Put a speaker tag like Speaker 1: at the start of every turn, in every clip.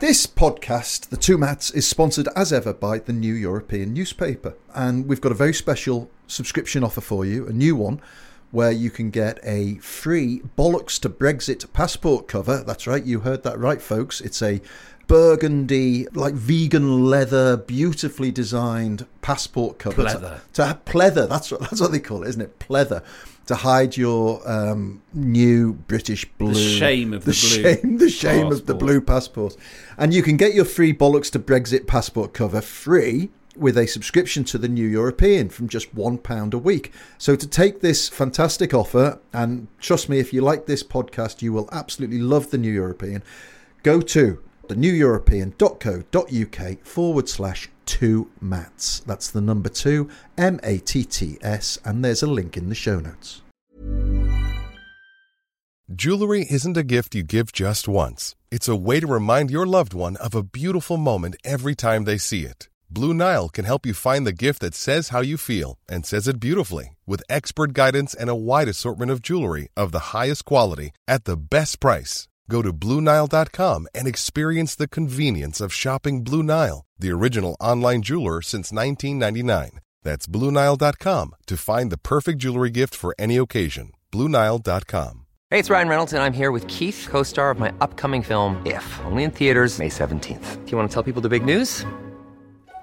Speaker 1: This podcast, The Two Matts, is sponsored as ever by the New European Newspaper. And we've got a very special subscription offer for you, a new one, where you can get a free Bollocks to Brexit passport cover. That's right, you heard that right, folks. It's a burgundy, like vegan leather, beautifully designed passport cover.
Speaker 2: Pleather.
Speaker 1: To, to pleather, that's what, that's what they call it, isn't it? Pleather. To hide your um, new British blue.
Speaker 2: shame of the blue
Speaker 1: shame, the shame of the blue passport. And you can get your free Bollocks to Brexit passport cover free with a subscription to the New European from just £1 a week. So to take this fantastic offer, and trust me, if you like this podcast, you will absolutely love the New European, go to theneweuropean.co.uk forward slash two matts. That's the number two, M A T T S, and there's a link in the show notes.
Speaker 3: Jewelry isn't a gift you give just once. It's a way to remind your loved one of a beautiful moment every time they see it. Blue Nile can help you find the gift that says how you feel and says it beautifully with expert guidance and a wide assortment of jewelry of the highest quality at the best price. Go to BlueNile.com and experience the convenience of shopping Blue Nile, the original online jeweler since 1999. That's BlueNile.com to find the perfect jewelry gift for any occasion. BlueNile.com.
Speaker 4: Hey, it's Ryan Reynolds, and I'm here with Keith, co star of my upcoming film, If, only in theaters, May 17th. Do you want to tell people the big news?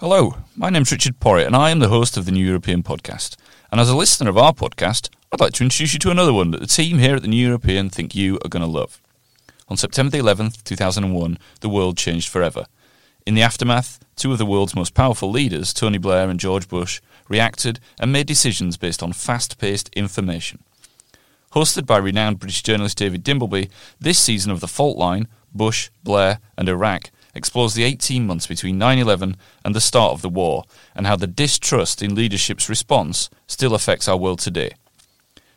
Speaker 5: Hello, my name's Richard Porritt, and I am the host of the New European podcast. And as a listener of our podcast, I'd like to introduce you to another one that the team here at the New European think you are going to love. On September the 11th, 2001, the world changed forever. In the aftermath, two of the world's most powerful leaders, Tony Blair and George Bush, reacted and made decisions based on fast paced information. Hosted by renowned British journalist David Dimbleby, this season of The Fault Line, Bush, Blair, and Iraq explores the 18 months between 9 11 and the start of the war, and how the distrust in leadership's response still affects our world today.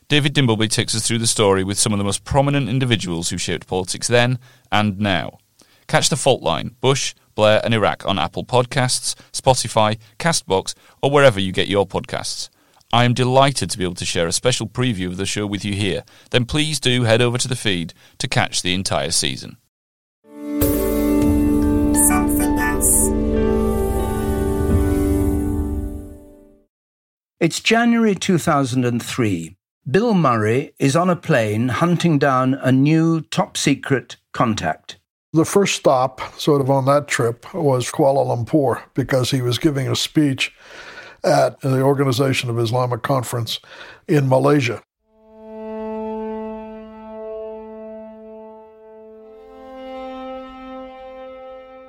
Speaker 5: David Dimbleby takes us through the story with some of the most prominent individuals who shaped politics then and now. Catch The Fault Line, Bush, Blair, and Iraq on Apple Podcasts, Spotify, Castbox, or wherever you get your podcasts. I am delighted to be able to share a special preview of the show with you here. Then please do head over to the feed to catch the entire season.
Speaker 6: It's January 2003. Bill Murray is on a plane hunting down a new top secret contact.
Speaker 7: The first stop, sort of on that trip, was Kuala Lumpur because he was giving a speech at the Organization of Islamic Conference in Malaysia.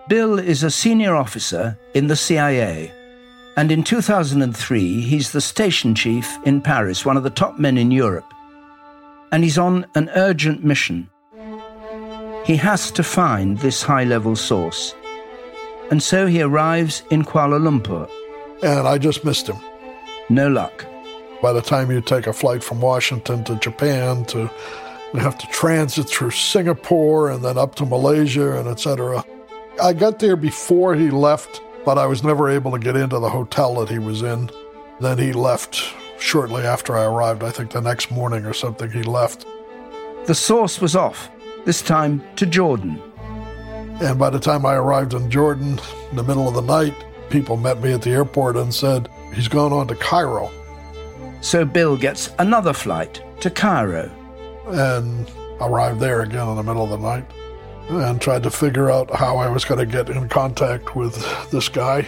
Speaker 6: Bill is a senior officer in the CIA, and in 2003 he's the station chief in Paris, one of the top men in Europe. And he's on an urgent mission. He has to find this high level source. And so he arrives in Kuala Lumpur.
Speaker 7: And I just missed him.
Speaker 6: No luck.
Speaker 7: By the time you take a flight from Washington to Japan to you have to transit through Singapore and then up to Malaysia and etc. I got there before he left, but I was never able to get into the hotel that he was in. Then he left shortly after I arrived. I think the next morning or something he left.
Speaker 6: The source was off, this time to Jordan.
Speaker 7: And by the time I arrived in Jordan, in the middle of the night, people met me at the airport and said, he's gone on to Cairo.
Speaker 6: So Bill gets another flight to Cairo.
Speaker 7: And arrived there again in the middle of the night and tried to figure out how I was going to get in contact with this guy.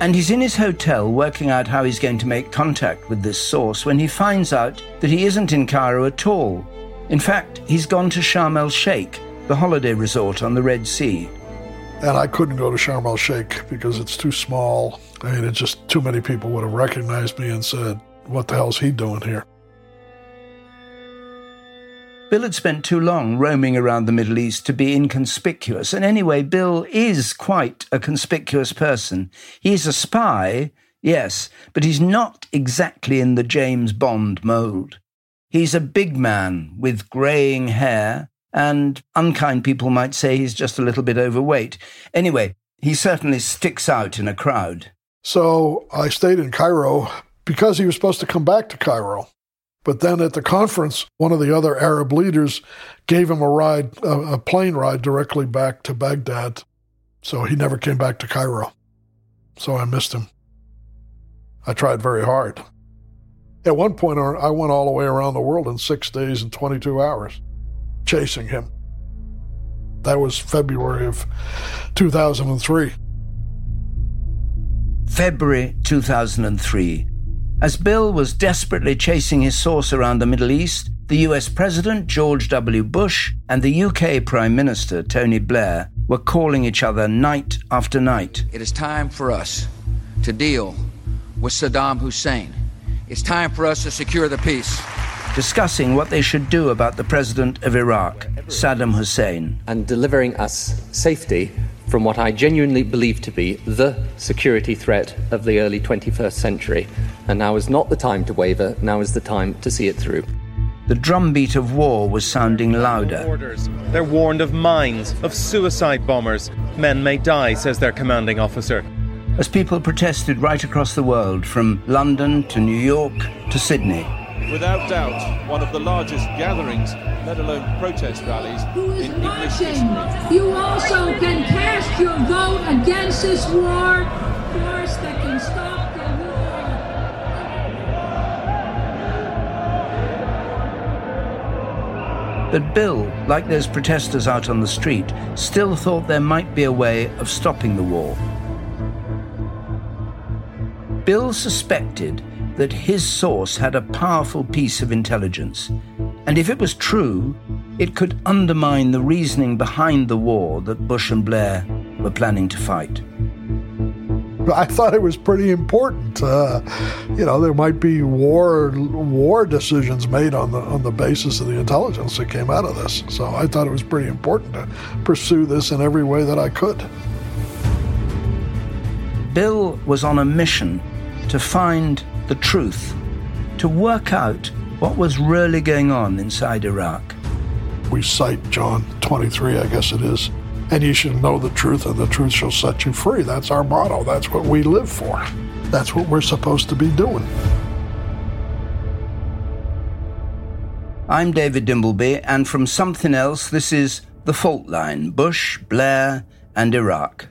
Speaker 6: And he's in his hotel working out how he's going to make contact with this source when he finds out that he isn't in Cairo at all. In fact, he's gone to Sharm el Sheikh, the holiday resort on the Red Sea.
Speaker 7: And I couldn't go to Sharm el Sheikh because it's too small. I mean, it's just too many people would have recognized me and said, What the hell's he doing here?
Speaker 6: Bill had spent too long roaming around the Middle East to be inconspicuous. And anyway, Bill is quite a conspicuous person. He's a spy, yes, but he's not exactly in the James Bond mould. He's a big man with greying hair, and unkind people might say he's just a little bit overweight. Anyway, he certainly sticks out in a crowd.
Speaker 7: So I stayed in Cairo because he was supposed to come back to Cairo. But then at the conference, one of the other Arab leaders gave him a ride, a, plane ride directly back to Baghdad. So he never came back to Cairo. So I missed him. I tried very hard. At one point, I went all the way around the world in six days and 22 hours chasing him. That was February of 2003.
Speaker 6: February 2003. As Bill was desperately chasing his source around the Middle East, the US President George W. Bush and the UK Prime Minister Tony Blair were calling each other night after night.
Speaker 2: It is time for us to deal with Saddam Hussein. It's time for us to secure the peace.
Speaker 6: Discussing what they should do about the president of Iraq, Saddam Hussein.
Speaker 8: And delivering us safety from what I genuinely believe to be the security threat of the early 21st century. And now is not the time to waver, now is the time to see it through.
Speaker 6: The drumbeat of war was sounding louder.
Speaker 9: Orders. They're warned of mines, of suicide bombers. Men may die, says their commanding officer.
Speaker 6: As people protested right across the world, from London to New York to Sydney.
Speaker 10: Without doubt, one of the largest gatherings, let alone protest rallies, in English history.
Speaker 11: You also can cast your vote against this war, force that can stop the
Speaker 6: war. But Bill, like those protesters out on the street, still thought there might be a way of stopping the war. Bill suspected that his source had a powerful piece of intelligence, and if it was true, it could undermine the reasoning behind the war that Bush and Blair were planning to fight.
Speaker 7: I thought it was pretty important. Uh, you know, there might be war war decisions made on the on the basis of the intelligence that came out of this. So I thought it was pretty important to pursue this in every way that I could.
Speaker 6: Bill was on a mission to find the truth, to work out what was really going on inside Iraq.
Speaker 7: We cite John 23, I guess it is, and you should know the truth, and the truth shall set you free. That's our motto. That's what we live for. That's what we're supposed to be doing.
Speaker 6: I'm David Dimbleby, and from Somethin' Else, this is The Fault Line Bush, Blair, and Iraq.